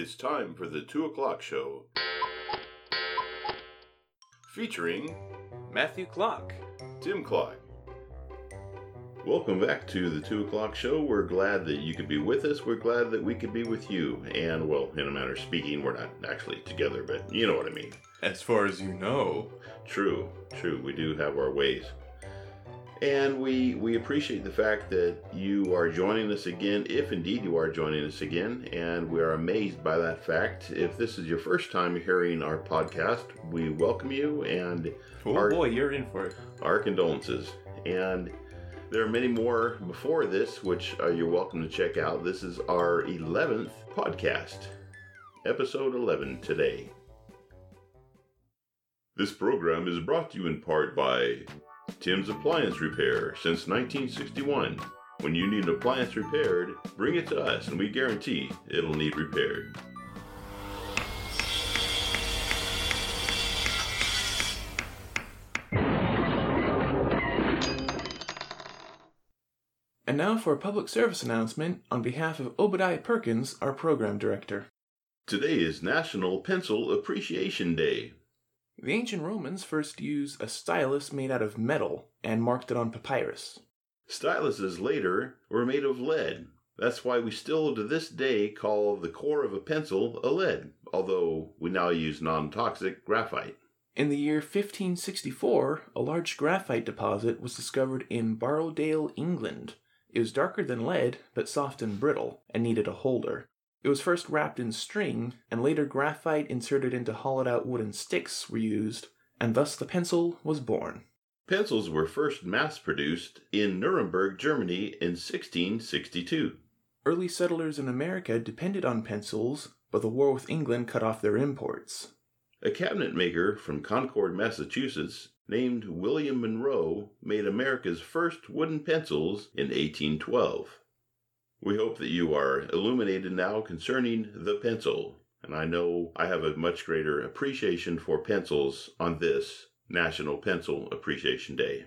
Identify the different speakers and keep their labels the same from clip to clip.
Speaker 1: It's time for the 2 o'clock show. Featuring
Speaker 2: Matthew Clock.
Speaker 1: Tim Clock. Welcome back to the 2 o'clock show. We're glad that you could be with us. We're glad that we could be with you. And, well, in a manner of speaking, we're not actually together, but you know what I mean.
Speaker 2: As far as you know.
Speaker 1: True, true. We do have our ways. And we, we appreciate the fact that you are joining us again, if indeed you are joining us again. And we are amazed by that fact. If this is your first time hearing our podcast, we welcome you and
Speaker 2: Oh
Speaker 1: Our-
Speaker 2: boy, you're in for it.
Speaker 1: our condolences. And there are many more before this, which uh, you're welcome to check out. This is our 11th podcast, episode 11 today. This program is brought to you in part by Tim's Appliance Repair since 1961. When you need an appliance repaired, bring it to us and we guarantee it'll need repaired.
Speaker 2: And now for a public service announcement on behalf of Obadiah Perkins, our program director.
Speaker 1: Today is National Pencil Appreciation Day.
Speaker 2: The ancient Romans first used a stylus made out of metal and marked it on papyrus.
Speaker 1: Styluses later were made of lead. That's why we still to this day call the core of a pencil a lead, although we now use non toxic graphite.
Speaker 2: In the year 1564, a large graphite deposit was discovered in Borrowdale, England. It was darker than lead, but soft and brittle, and needed a holder. It was first wrapped in string, and later graphite inserted into hollowed out wooden sticks were used, and thus the pencil was born.
Speaker 1: Pencils were first mass produced in Nuremberg, Germany in 1662.
Speaker 2: Early settlers in America depended on pencils, but the war with England cut off their imports.
Speaker 1: A cabinet maker from Concord, Massachusetts, named William Munroe, made America's first wooden pencils in 1812. We hope that you are illuminated now concerning the pencil, and I know I have a much greater appreciation for pencils on this National Pencil Appreciation Day.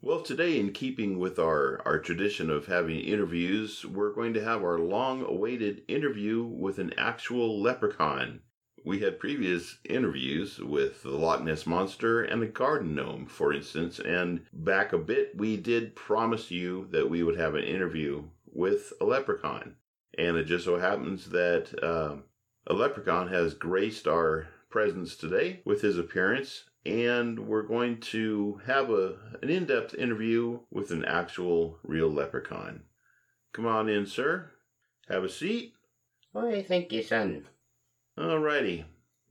Speaker 1: Well, today, in keeping with our, our tradition of having interviews, we're going to have our long awaited interview with an actual leprechaun. We had previous interviews with the Loch Ness Monster and the Garden Gnome, for instance, and back a bit, we did promise you that we would have an interview with a leprechaun. And it just so happens that uh, a leprechaun has graced our presence today with his appearance, and we're going to have a, an in depth interview with an actual real leprechaun. Come on in, sir. Have a seat.
Speaker 3: Why, thank you, son.
Speaker 1: Alrighty.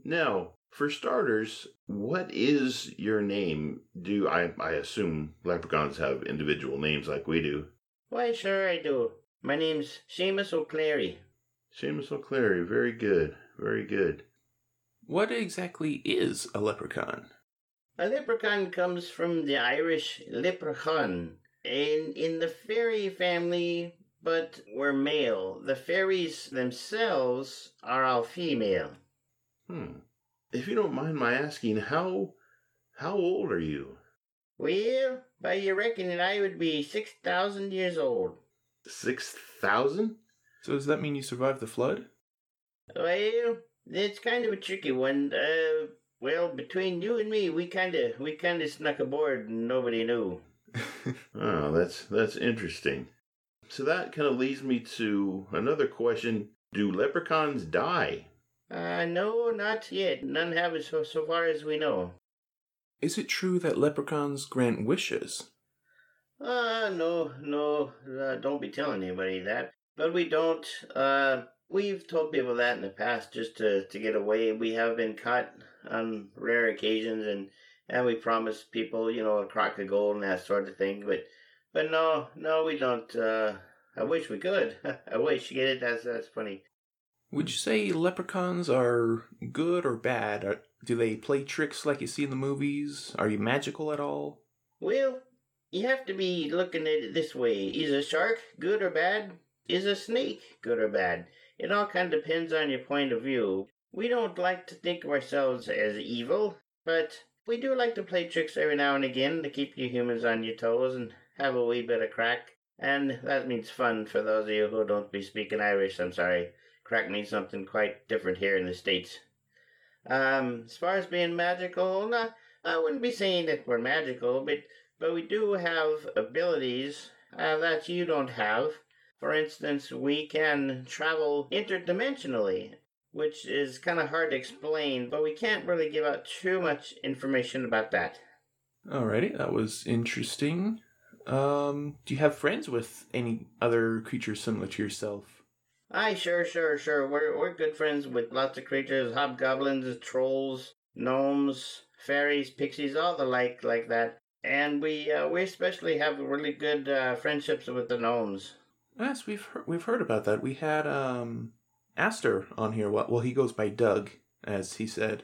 Speaker 1: Now, for starters, what is your name? Do I I assume leprechauns have individual names like we do?
Speaker 3: Why, sure I do. My name's Seamus O'Cleary.
Speaker 1: Seamus O'Cleary, very good, very good.
Speaker 2: What exactly is a leprechaun?
Speaker 3: A leprechaun comes from the Irish leprechaun, and in the fairy family, but we're male. The fairies themselves are all female.
Speaker 1: Hmm. If you don't mind my asking, how how old are you?
Speaker 3: Well, by your reckoning, I would be 6,000 years old.
Speaker 1: Six thousand?
Speaker 2: So does that mean you survived the flood?
Speaker 3: Well, it's kind of a tricky one. Uh, well, between you and me, we kind of we kind of snuck aboard and nobody knew.
Speaker 1: Oh, that's that's interesting. So that kind of leads me to another question: Do leprechauns die?
Speaker 3: Uh, no, not yet. None have so, so far as we know.
Speaker 2: Is it true that leprechauns grant wishes?
Speaker 3: Uh, no, no, uh, don't be telling anybody that. But we don't, uh, we've told people that in the past just to, to get away. We have been caught on rare occasions and, and we promised people, you know, a crock of gold and that sort of thing. But, but no, no, we don't, uh, I wish we could. I wish, you get it? That's, that's funny.
Speaker 2: Would you say leprechauns are good or bad? Are, do they play tricks like you see in the movies? Are you magical at all?
Speaker 3: Well, you have to be looking at it this way. Is a shark good or bad? Is a snake good or bad? It all kind of depends on your point of view. We don't like to think of ourselves as evil, but we do like to play tricks every now and again to keep you humans on your toes and have a wee bit of craic. And that means fun for those of you who don't be speaking Irish, I'm sorry. crack means something quite different here in the States. Um, as far as being magical, not, I wouldn't be saying that we're magical, but, but we do have abilities uh, that you don't have. For instance, we can travel interdimensionally, which is kind of hard to explain, but we can't really give out too much information about that.
Speaker 2: Alrighty, that was interesting. Um, do you have friends with any other creatures similar to yourself?
Speaker 3: Aye, sure, sure, sure. We're we're good friends with lots of creatures, hobgoblins, trolls, gnomes, fairies, pixies, all the like like that. And we uh, we especially have really good uh, friendships with the gnomes.
Speaker 2: Yes, we've heard, we've heard about that. We had um Astor on here. Well, well, he goes by Doug, as he said.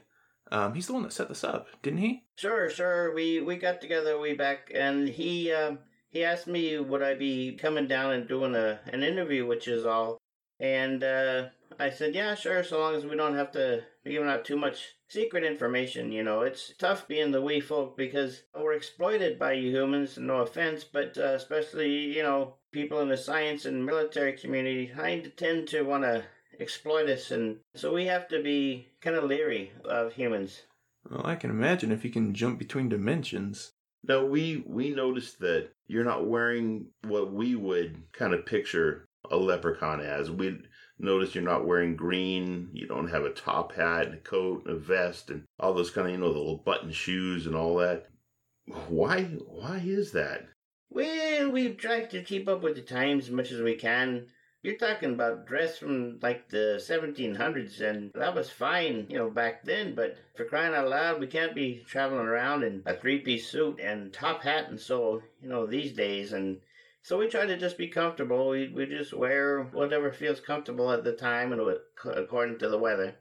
Speaker 2: Um, he's the one that set this up, didn't he?
Speaker 3: Sure, sure. We we got together way back, and he uh, he asked me would I be coming down and doing a an interview, which is all. And uh, I said, yeah, sure, so long as we don't have to be giving out too much secret information. You know, it's tough being the wee folk because we're exploited by you humans, no offense, but uh, especially, you know, people in the science and military community, I tend to want to exploit us, and so we have to be kind of leery of humans.
Speaker 2: Well, I can imagine if you can jump between dimensions.
Speaker 1: Now we we noticed that you're not wearing what we would kind of picture a leprechaun as. We notice you're not wearing green. You don't have a top hat, and a coat, and a vest, and all those kind of you know the little button shoes and all that. Why why is that?
Speaker 3: Well, we've tried to keep up with the times as much as we can. You're talking about dress from like the 1700s, and that was fine, you know, back then. But for crying out loud, we can't be traveling around in a three-piece suit and top hat and so, you know, these days. And so we try to just be comfortable. We we just wear whatever feels comfortable at the time and according to the weather.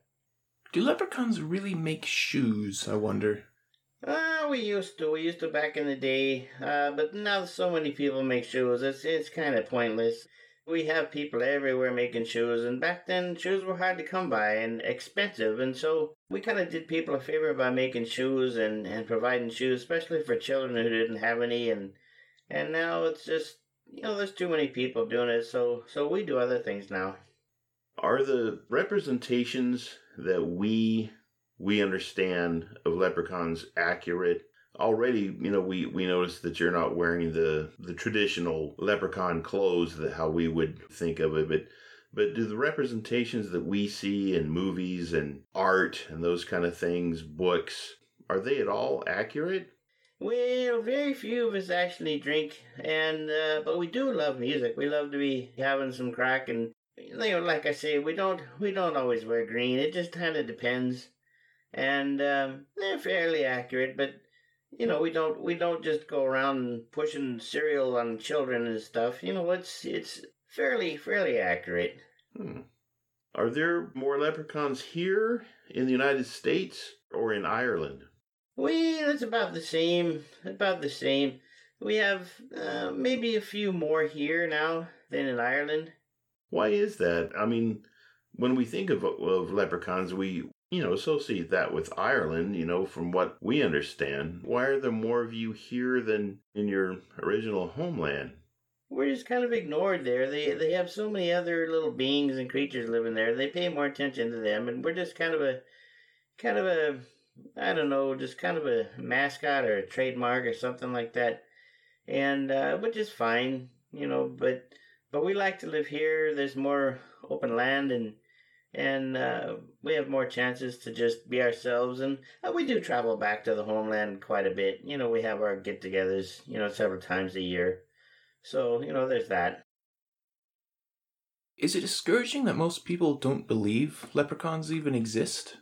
Speaker 2: Do leprechauns really make shoes? I wonder.
Speaker 3: Uh, we used to. We used to back in the day. Uh, but now so many people make shoes. It's it's kind of pointless we have people everywhere making shoes, and back then shoes were hard to come by and expensive, and so we kind of did people a favor by making shoes and, and providing shoes, especially for children who didn't have any, and and now it's just you know there's too many people doing it, so so we do other things now.
Speaker 1: Are the representations that we we understand of leprechauns accurate already you know we we noticed that you're not wearing the the traditional leprechaun clothes that how we would think of it but but do the representations that we see in movies and art and those kind of things books are they at all accurate
Speaker 3: well very few of us actually drink and uh, but we do love music. We love to be having some craic and you know like i say we don't we don't always wear green. It just kind of depends and um, they're fairly accurate but you know we don't we don't just go around pushing cereal on children and stuff. You know it's it's fairly fairly accurate.
Speaker 1: Hmm. are there more leprechauns here in the united states or in ireland
Speaker 3: well it's about the same about the same we have uh, maybe a few more here now than in ireland
Speaker 1: why is that i mean when we think of, of leprechauns we you know, associate that with Ireland, you know, from what we understand. Why are there more of you here than in your original homeland?
Speaker 3: We're just kind of ignored there. They they have so many other little beings and creatures living there. They pay more attention to them, and we're just kind of a, kind of a, I don't know, just kind of a mascot or a trademark or something like that, and uh, which is fine, you know. But but we like to live here. There's more open land and and uh, we have more chances to just be ourselves. And uh, we do travel back to the homeland quite a bit. You know, we have our get togethers, you know, several times a year. So, you know, there's that.
Speaker 2: Is it discouraging that most people don't believe leprechauns even exist?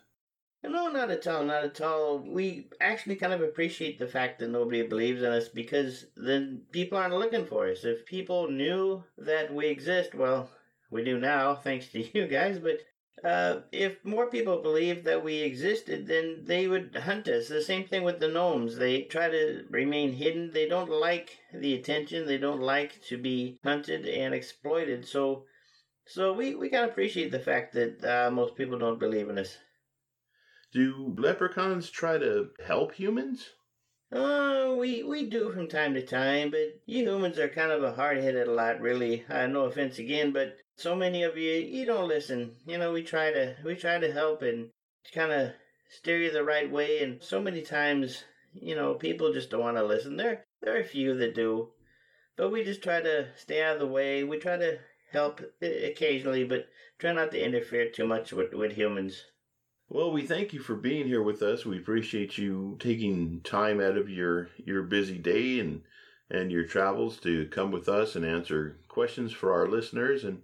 Speaker 3: No, not at all, not at all. We actually kind of appreciate the fact that nobody believes in us because then people aren't looking for us. If people knew that we exist, well, we do now, thanks to you guys, but uh, if more people believed that we existed, then they would hunt us. The same thing with the gnomes. They try to remain hidden. They don't like the attention. They don't like to be hunted and exploited. So, so we, we kind of appreciate the fact that uh, most people don't believe in us.
Speaker 1: Do leprechauns try to help humans?
Speaker 3: Oh, we we do from time to time, but you humans are kind of a hard-headed lot, really. Uh, no offense again, but so many of you you don't listen. You know, we try to we try to help and kind of steer you the right way, and so many times, you know, people just don't want to listen. There there are a few that do, but we just try to stay out of the way. We try to help occasionally, but try not to interfere too much with with humans.
Speaker 1: Well, we thank you for being here with us. We appreciate you taking time out of your your busy day and and your travels to come with us and answer questions for our listeners and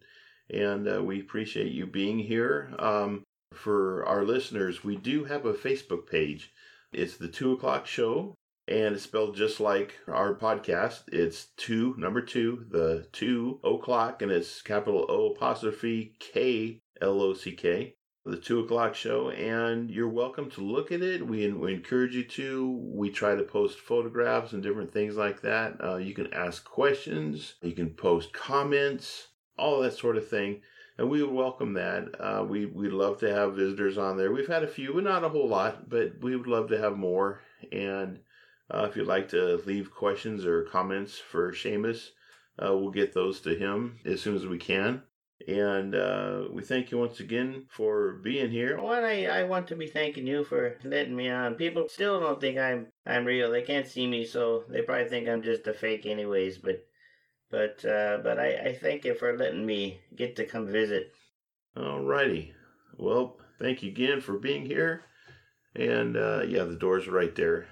Speaker 1: and uh, we appreciate you being here. Um, for our listeners, we do have a Facebook page. It's the two o'clock show, and it's spelled just like our podcast. It's two number two, the two o'clock, and it's capital O apostrophe K L O C K the two o'clock show, and you're welcome to look at it. We, we encourage you to. We try to post photographs and different things like that. Uh, you can ask questions, you can post comments, all that sort of thing, and we would welcome that. Uh, we we'd love to have visitors on there. We've had a few, but not a whole lot, but we would love to have more. And uh, if you'd like to leave questions or comments for Seamus, uh, we'll get those to him as soon as we can. And uh, we thank you once again for being here.
Speaker 3: Well, I, I want to be thanking you for letting me on. People still don't think I'm I'm real. They can't see me, so they probably think I'm just a fake, anyways. But but uh, but I, I thank you for letting me get to come visit.
Speaker 1: Alrighty. Well, thank you again for being here. And uh, yeah, the door's right there.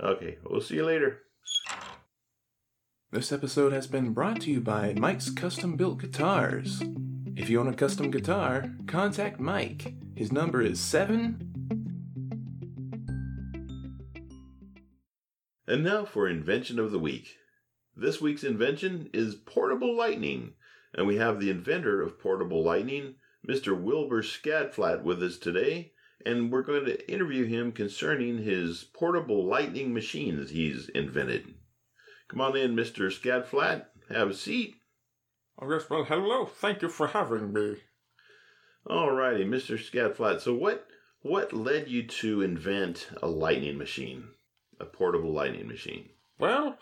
Speaker 1: Okay, we'll see you later.
Speaker 2: This episode has been brought to you by Mike's Custom Built Guitars. If you own a custom guitar, contact Mike. His number is 7
Speaker 1: And now for invention of the week. This week's invention is portable lightning, and we have the inventor of portable lightning, Mr. Wilbur Scadflat, with us today, and we're going to interview him concerning his portable lightning machines he's invented. Come on in, Mr. Scadflat. Have a seat.
Speaker 4: Oh, yes, well, hello. Thank you for having me.
Speaker 1: All righty, Mr. Scadflat. So, what what led you to invent a lightning machine, a portable lightning machine?
Speaker 4: Well,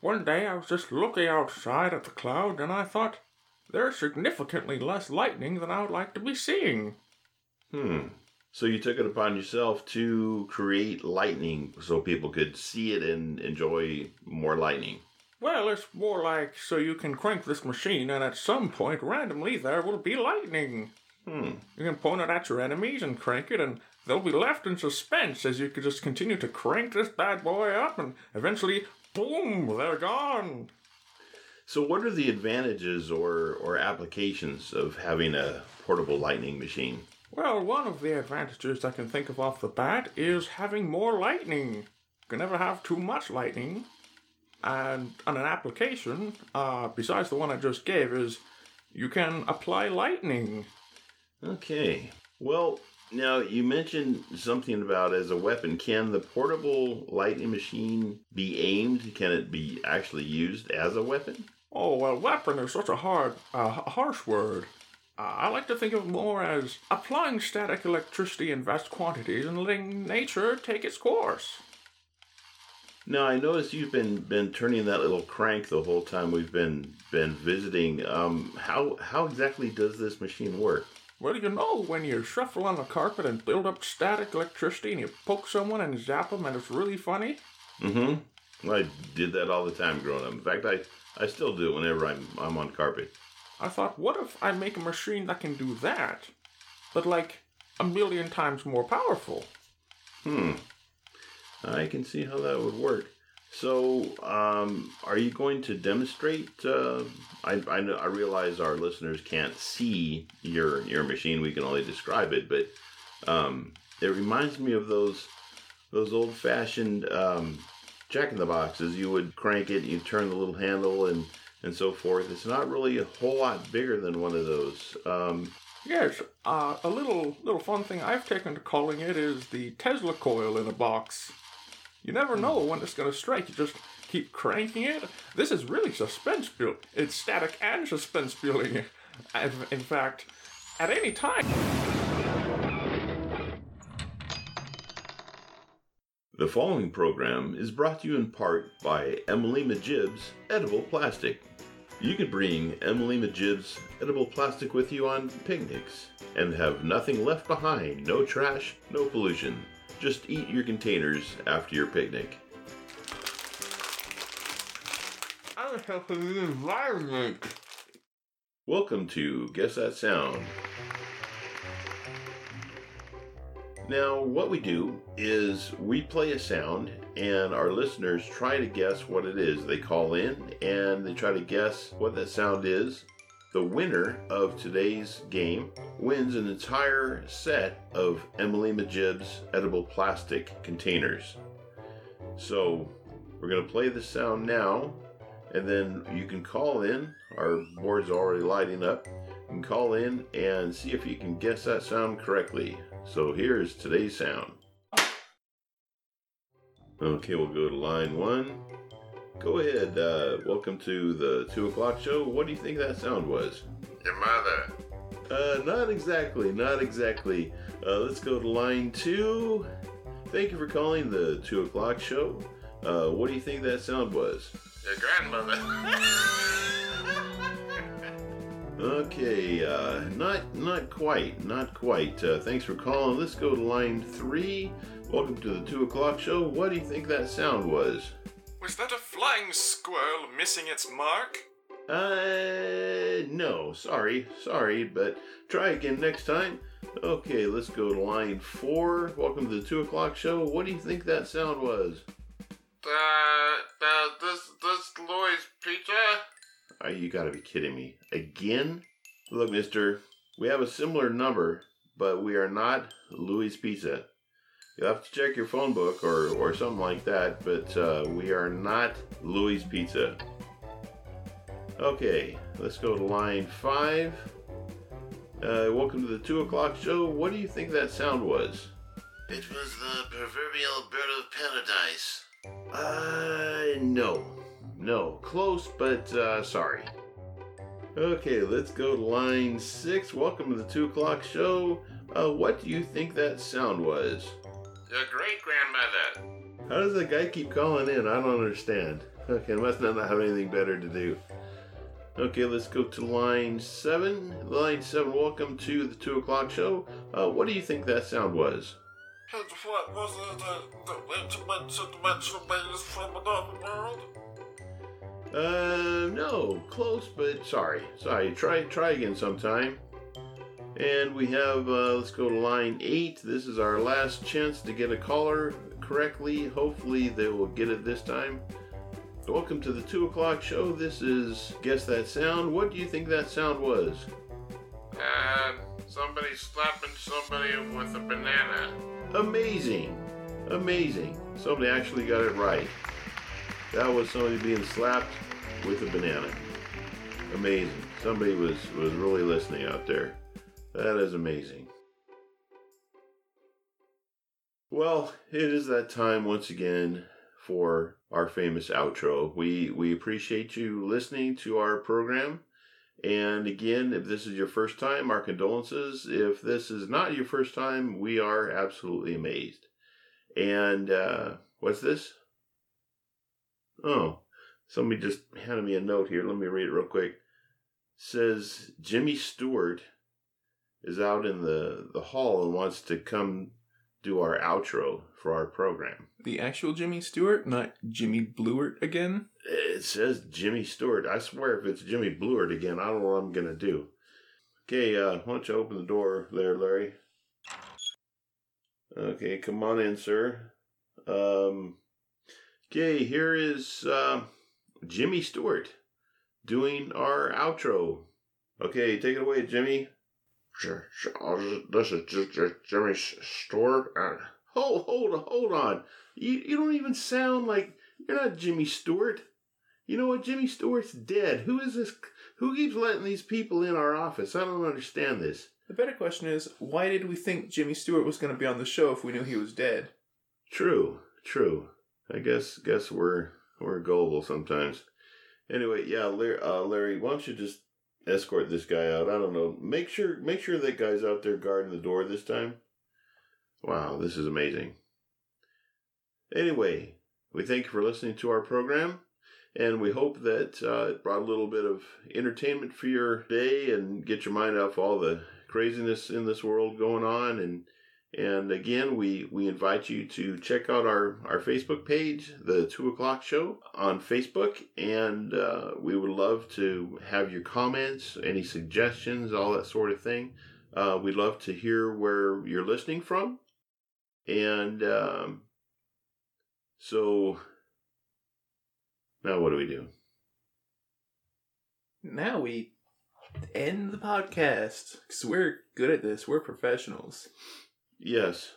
Speaker 4: one day I was just looking outside at the cloud and I thought, there's significantly less lightning than I would like to be seeing.
Speaker 1: Hmm. So you took it upon yourself to create lightning so people could see it and enjoy more lightning.
Speaker 4: Well, it's more like so you can crank this machine and at some point randomly there will be lightning.
Speaker 1: Hmm.
Speaker 4: You can point it at your enemies and crank it and they'll be left in suspense as you can just continue to crank this bad boy up and eventually, boom, they're gone.
Speaker 1: So what are the advantages or, or applications of having a portable lightning machine?
Speaker 4: Well, one of the advantages I can think of off the bat is having more lightning. You can never have too much lightning. And on an application, uh, besides the one I just gave, is you can apply lightning.
Speaker 1: Okay. Well, now you mentioned something about as a weapon. Can the portable lightning machine be aimed? Can it be actually used as a weapon?
Speaker 4: Oh, well, weapon is such a hard, uh, harsh word. Uh, I like to think of it more as applying static electricity in vast quantities and letting nature take its course.
Speaker 1: Now I noticed you've been been turning that little crank the whole time we've been been visiting. Um, how how exactly does this machine work?
Speaker 4: Well, you know, when you shuffle on the carpet and build up static electricity and you poke someone and zap them and it's really funny?
Speaker 1: Mm-hmm. I did that all the time growing up. In fact, I, I still do whenever I'm, I'm on carpet.
Speaker 4: I thought, what if I make a machine that can do that, but like a million times more powerful?
Speaker 1: Hmm. I can see how that would work. So, um, are you going to demonstrate? Uh, I, I, I realize our listeners can't see your your machine; we can only describe it. But um, it reminds me of those those old fashioned um, Jack in the Boxes. You would crank it, you turn the little handle, and and so forth. It's not really a whole lot bigger than one of those. Um,
Speaker 4: yes, uh, a little little fun thing I've taken to calling it is the Tesla coil in a box. You never know when it's going to strike. You just keep cranking it. This is really suspense built. It's static and suspense building. In fact, at any time.
Speaker 1: The following program is brought to you in part by Emily Jibs Edible Plastic. You can bring Emily Jibs edible plastic with you on picnics and have nothing left behind no trash, no pollution. Just eat your containers after your picnic.
Speaker 4: I'm helping the environment.
Speaker 1: Welcome to Guess That Sound. Now, what we do is we play a sound, and our listeners try to guess what it is. They call in and they try to guess what that sound is. The winner of today's game wins an entire set of Emily Jibs edible plastic containers. So, we're going to play the sound now, and then you can call in. Our board's already lighting up. You can call in and see if you can guess that sound correctly. So here's today's sound. Okay, we'll go to line one. Go ahead. Uh, welcome to the two o'clock show. What do you think that sound was?
Speaker 5: Your mother.
Speaker 1: Uh, not exactly. Not exactly. Uh, let's go to line two. Thank you for calling the two o'clock show. Uh, what do you think that sound was?
Speaker 5: Your grandmother.
Speaker 1: Okay, uh, not not quite, not quite. Uh, thanks for calling. Let's go to line three. Welcome to the two o'clock show. What do you think that sound was?
Speaker 4: Was that a flying squirrel missing its mark?
Speaker 1: Uh, no, sorry, sorry, but try again next time. Okay, let's go to line four. Welcome to the two o'clock show. What do you think that sound was?
Speaker 5: uh, uh, this, this Louis pizza?
Speaker 1: Are you gotta be kidding me again? Look, Mister, we have a similar number, but we are not Louis Pizza. You'll have to check your phone book or, or something like that, but uh, we are not Louis Pizza. Okay, let's go to line five. Uh, welcome to the two o'clock show. What do you think that sound was?
Speaker 5: It was the proverbial bird of paradise.
Speaker 1: Uh, no. No. Close, but uh, sorry. Okay, let's go to line six. Welcome to the two o'clock show. Uh, what do you think that sound was?
Speaker 5: The great grandmother.
Speaker 1: How does that guy keep calling in? I don't understand. Okay, must not have anything better to do. Okay, let's go to line seven. Line seven, welcome to the two o'clock show. Uh, what do you think that sound was?
Speaker 5: What was it the, the intimate dimension made from another world?
Speaker 1: Uh, no, close, but sorry. Sorry. Try try again sometime. And we have uh, let's go to line eight. This is our last chance to get a caller correctly. Hopefully they will get it this time. Welcome to the two o'clock show. This is guess that sound. What do you think that sound was?
Speaker 5: And somebody slapping somebody with a banana.
Speaker 1: Amazing, amazing. Somebody actually got it right. That was somebody being slapped with a banana. Amazing. Somebody was was really listening out there. That is amazing. Well, it is that time once again for our famous outro. We we appreciate you listening to our program. And again, if this is your first time, our condolences. If this is not your first time, we are absolutely amazed. And uh, what's this? Oh, somebody just handed me a note here. Let me read it real quick. says Jimmy Stewart is out in the, the hall and wants to come do our outro for our program.
Speaker 2: The actual Jimmy Stewart, not Jimmy Bluert again.
Speaker 1: It says Jimmy Stewart. I swear if it's Jimmy Bluert again, I don't know what I'm going to do. Okay, uh, why don't you open the door there, Larry? Okay, come on in, sir. Um, okay, here is uh, Jimmy Stewart doing our outro. Okay, take it away, Jimmy.
Speaker 5: Sure, sure. I'll just- This is just, just Jimmy Stewart.
Speaker 1: Hold, hold, hold on. You, you don't even sound like you're not Jimmy Stewart. You know what? Jimmy Stewart's dead. Who is this? Who keeps letting these people in our office? I don't understand this.
Speaker 2: The better question is, why did we think Jimmy Stewart was going to be on the show if we knew he was dead?
Speaker 1: True, true. I guess guess we're we're gullible sometimes. Anyway, yeah, Larry, uh, Larry, why don't you just escort this guy out? I don't know. Make sure make sure that guy's out there guarding the door this time. Wow, this is amazing. Anyway, we thank you for listening to our program, and we hope that uh, it brought a little bit of entertainment for your day and get your mind off all the craziness in this world going on. And and again, we we invite you to check out our our Facebook page, the Two O'clock Show on Facebook, and uh, we would love to have your comments, any suggestions, all that sort of thing. Uh, we'd love to hear where you're listening from. And um, so now what do we do?
Speaker 2: Now we end the podcast because we're good at this. We're professionals.
Speaker 1: Yes.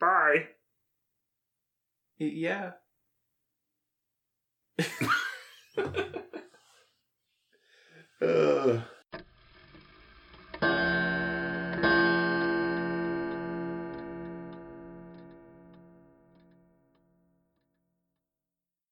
Speaker 4: Bye.
Speaker 2: Yeah.
Speaker 1: Uh,